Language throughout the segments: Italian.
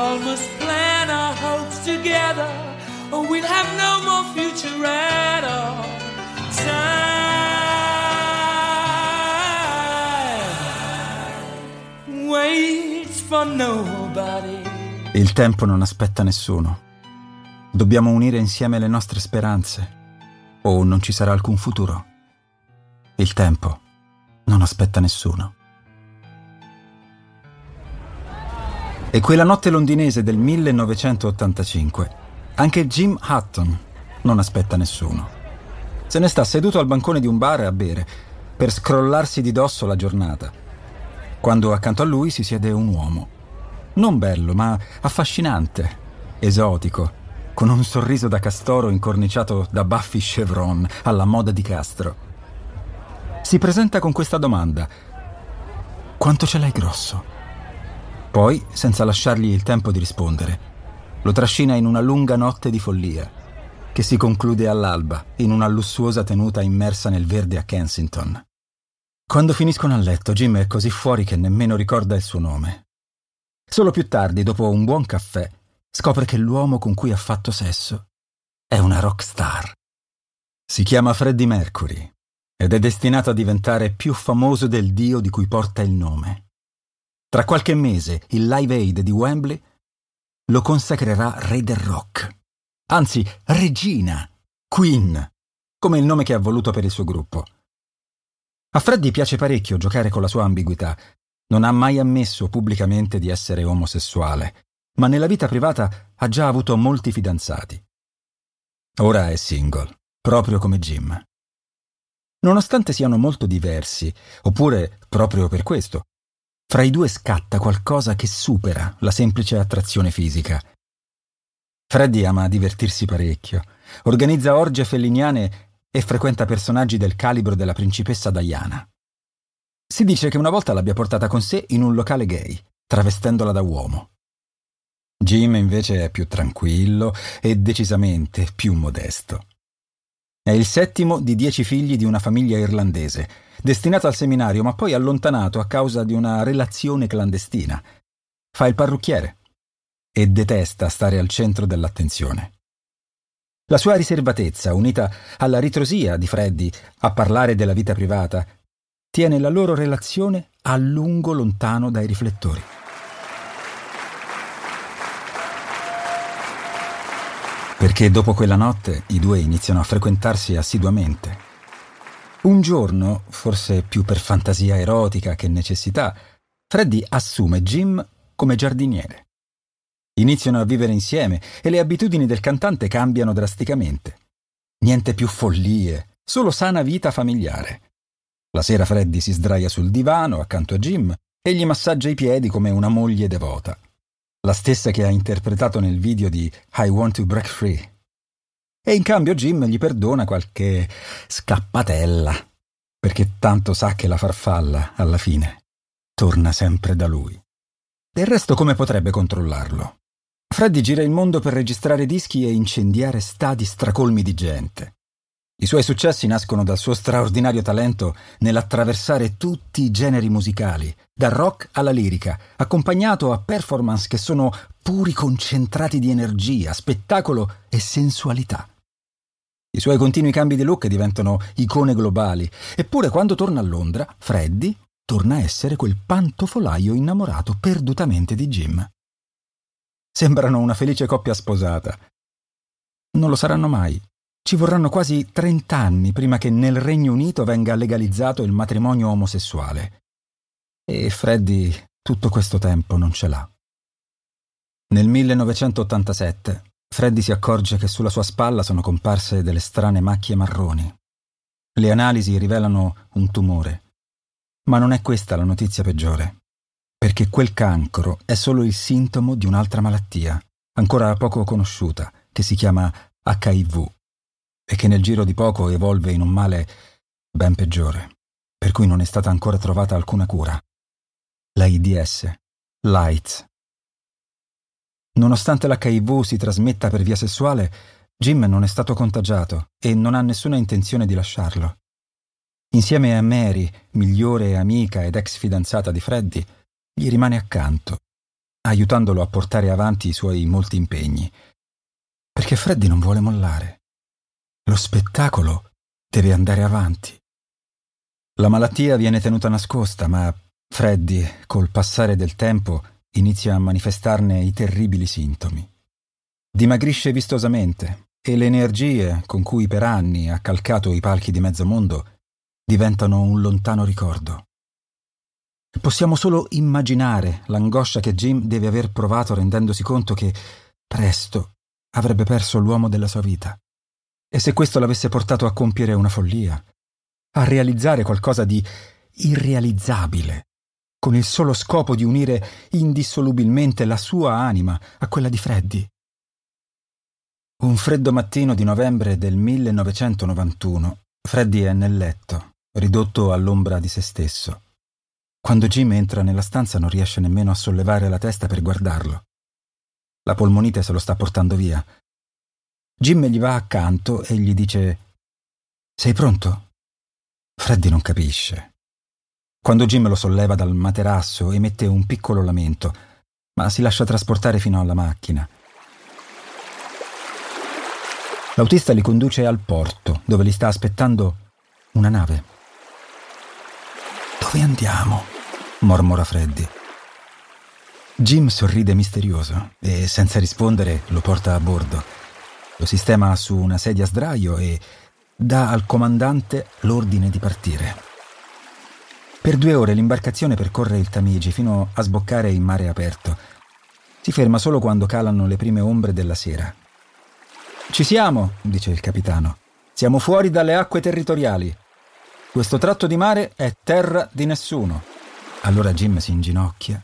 all must plan our hopes together, or we'll have no more future at all. Time waits for nobody. Il tempo non aspetta nessuno. Dobbiamo unire insieme le nostre speranze o non ci sarà alcun futuro. Il tempo non aspetta nessuno. E quella notte londinese del 1985, anche Jim Hutton non aspetta nessuno. Se ne sta seduto al bancone di un bar a bere per scrollarsi di dosso la giornata, quando accanto a lui si siede un uomo. Non bello, ma affascinante, esotico, con un sorriso da castoro incorniciato da baffi chevron alla moda di Castro. Si presenta con questa domanda. Quanto ce l'hai grosso? Poi, senza lasciargli il tempo di rispondere, lo trascina in una lunga notte di follia, che si conclude all'alba in una lussuosa tenuta immersa nel verde a Kensington. Quando finiscono a letto, Jim è così fuori che nemmeno ricorda il suo nome. Solo più tardi, dopo un buon caffè, scopre che l'uomo con cui ha fatto sesso è una rock star. Si chiama Freddie Mercury ed è destinato a diventare più famoso del dio di cui porta il nome. Tra qualche mese il Live Aid di Wembley lo consacrerà re del rock. Anzi, regina, Queen, come il nome che ha voluto per il suo gruppo. A Freddie piace parecchio giocare con la sua ambiguità. Non ha mai ammesso pubblicamente di essere omosessuale, ma nella vita privata ha già avuto molti fidanzati. Ora è single, proprio come Jim. Nonostante siano molto diversi, oppure proprio per questo, fra i due scatta qualcosa che supera la semplice attrazione fisica. Freddy ama divertirsi parecchio, organizza orge felliniane e frequenta personaggi del calibro della principessa Diana. Si dice che una volta l'abbia portata con sé in un locale gay, travestendola da uomo. Jim invece è più tranquillo e decisamente più modesto. È il settimo di dieci figli di una famiglia irlandese, destinato al seminario ma poi allontanato a causa di una relazione clandestina. Fa il parrucchiere e detesta stare al centro dell'attenzione. La sua riservatezza, unita alla ritrosia di Freddy a parlare della vita privata, tiene la loro relazione a lungo lontano dai riflettori. Perché dopo quella notte i due iniziano a frequentarsi assiduamente. Un giorno, forse più per fantasia erotica che necessità, Freddy assume Jim come giardiniere. Iniziano a vivere insieme e le abitudini del cantante cambiano drasticamente. Niente più follie, solo sana vita familiare. La sera Freddy si sdraia sul divano accanto a Jim e gli massaggia i piedi come una moglie devota la stessa che ha interpretato nel video di I Want to Break Free. E in cambio Jim gli perdona qualche scappatella, perché tanto sa che la farfalla, alla fine, torna sempre da lui. Del resto come potrebbe controllarlo? Freddy gira il mondo per registrare dischi e incendiare stadi stracolmi di gente. I suoi successi nascono dal suo straordinario talento nell'attraversare tutti i generi musicali, dal rock alla lirica, accompagnato a performance che sono puri concentrati di energia, spettacolo e sensualità. I suoi continui cambi di look diventano icone globali, eppure quando torna a Londra, Freddy torna a essere quel pantofolaio innamorato perdutamente di Jim. Sembrano una felice coppia sposata. Non lo saranno mai. Ci vorranno quasi 30 anni prima che nel Regno Unito venga legalizzato il matrimonio omosessuale. E Freddy tutto questo tempo non ce l'ha. Nel 1987 Freddy si accorge che sulla sua spalla sono comparse delle strane macchie marroni. Le analisi rivelano un tumore. Ma non è questa la notizia peggiore, perché quel cancro è solo il sintomo di un'altra malattia, ancora poco conosciuta, che si chiama HIV e che nel giro di poco evolve in un male ben peggiore, per cui non è stata ancora trovata alcuna cura. L'AIDS, l'AIDS. Nonostante l'HIV si trasmetta per via sessuale, Jim non è stato contagiato e non ha nessuna intenzione di lasciarlo. Insieme a Mary, migliore amica ed ex fidanzata di Freddy, gli rimane accanto, aiutandolo a portare avanti i suoi molti impegni. Perché Freddy non vuole mollare. Lo spettacolo deve andare avanti. La malattia viene tenuta nascosta, ma Freddy, col passare del tempo, inizia a manifestarne i terribili sintomi. Dimagrisce vistosamente e le energie con cui per anni ha calcato i palchi di mezzo mondo diventano un lontano ricordo. Possiamo solo immaginare l'angoscia che Jim deve aver provato rendendosi conto che presto avrebbe perso l'uomo della sua vita. E se questo l'avesse portato a compiere una follia, a realizzare qualcosa di irrealizzabile, con il solo scopo di unire indissolubilmente la sua anima a quella di Freddy. Un freddo mattino di novembre del 1991, Freddy è nel letto, ridotto all'ombra di se stesso. Quando Jim entra nella stanza non riesce nemmeno a sollevare la testa per guardarlo. La polmonite se lo sta portando via Jim gli va accanto e gli dice Sei pronto? Freddy non capisce. Quando Jim lo solleva dal materasso emette un piccolo lamento, ma si lascia trasportare fino alla macchina. L'autista li conduce al porto, dove li sta aspettando una nave. Dove andiamo? mormora Freddy. Jim sorride misterioso e senza rispondere lo porta a bordo. Lo sistema su una sedia a sdraio e dà al comandante l'ordine di partire. Per due ore l'imbarcazione percorre il Tamigi fino a sboccare in mare aperto. Si ferma solo quando calano le prime ombre della sera. Ci siamo, dice il capitano. Siamo fuori dalle acque territoriali. Questo tratto di mare è terra di nessuno. Allora Jim si inginocchia,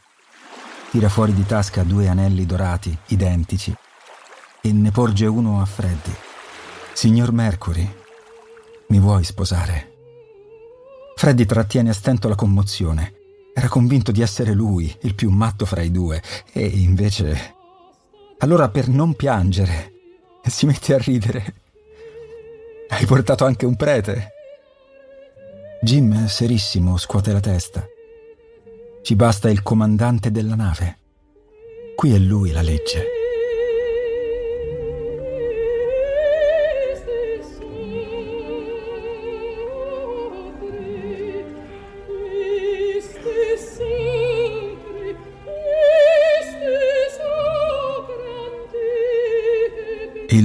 tira fuori di tasca due anelli dorati, identici, e ne porge uno a Freddy. Signor Mercury, mi vuoi sposare? Freddy trattiene a stento la commozione. Era convinto di essere lui, il più matto fra i due, e invece... Allora per non piangere, si mette a ridere. Hai portato anche un prete? Jim, serissimo, scuote la testa. Ci basta il comandante della nave. Qui è lui la legge.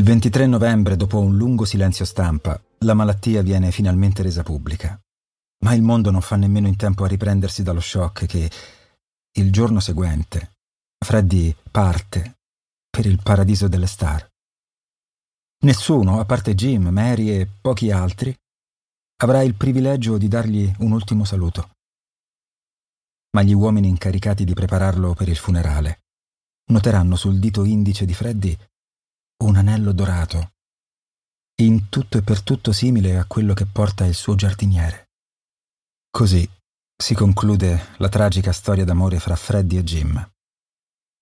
Il 23 novembre, dopo un lungo silenzio stampa, la malattia viene finalmente resa pubblica. Ma il mondo non fa nemmeno in tempo a riprendersi dallo shock che, il giorno seguente, Freddy parte per il paradiso delle star. Nessuno, a parte Jim, Mary e pochi altri, avrà il privilegio di dargli un ultimo saluto. Ma gli uomini incaricati di prepararlo per il funerale noteranno sul dito indice di Freddy un anello dorato, in tutto e per tutto simile a quello che porta il suo giardiniere. Così si conclude la tragica storia d'amore fra Freddy e Jim,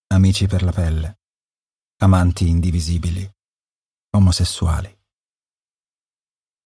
amici per la pelle, amanti indivisibili, omosessuali.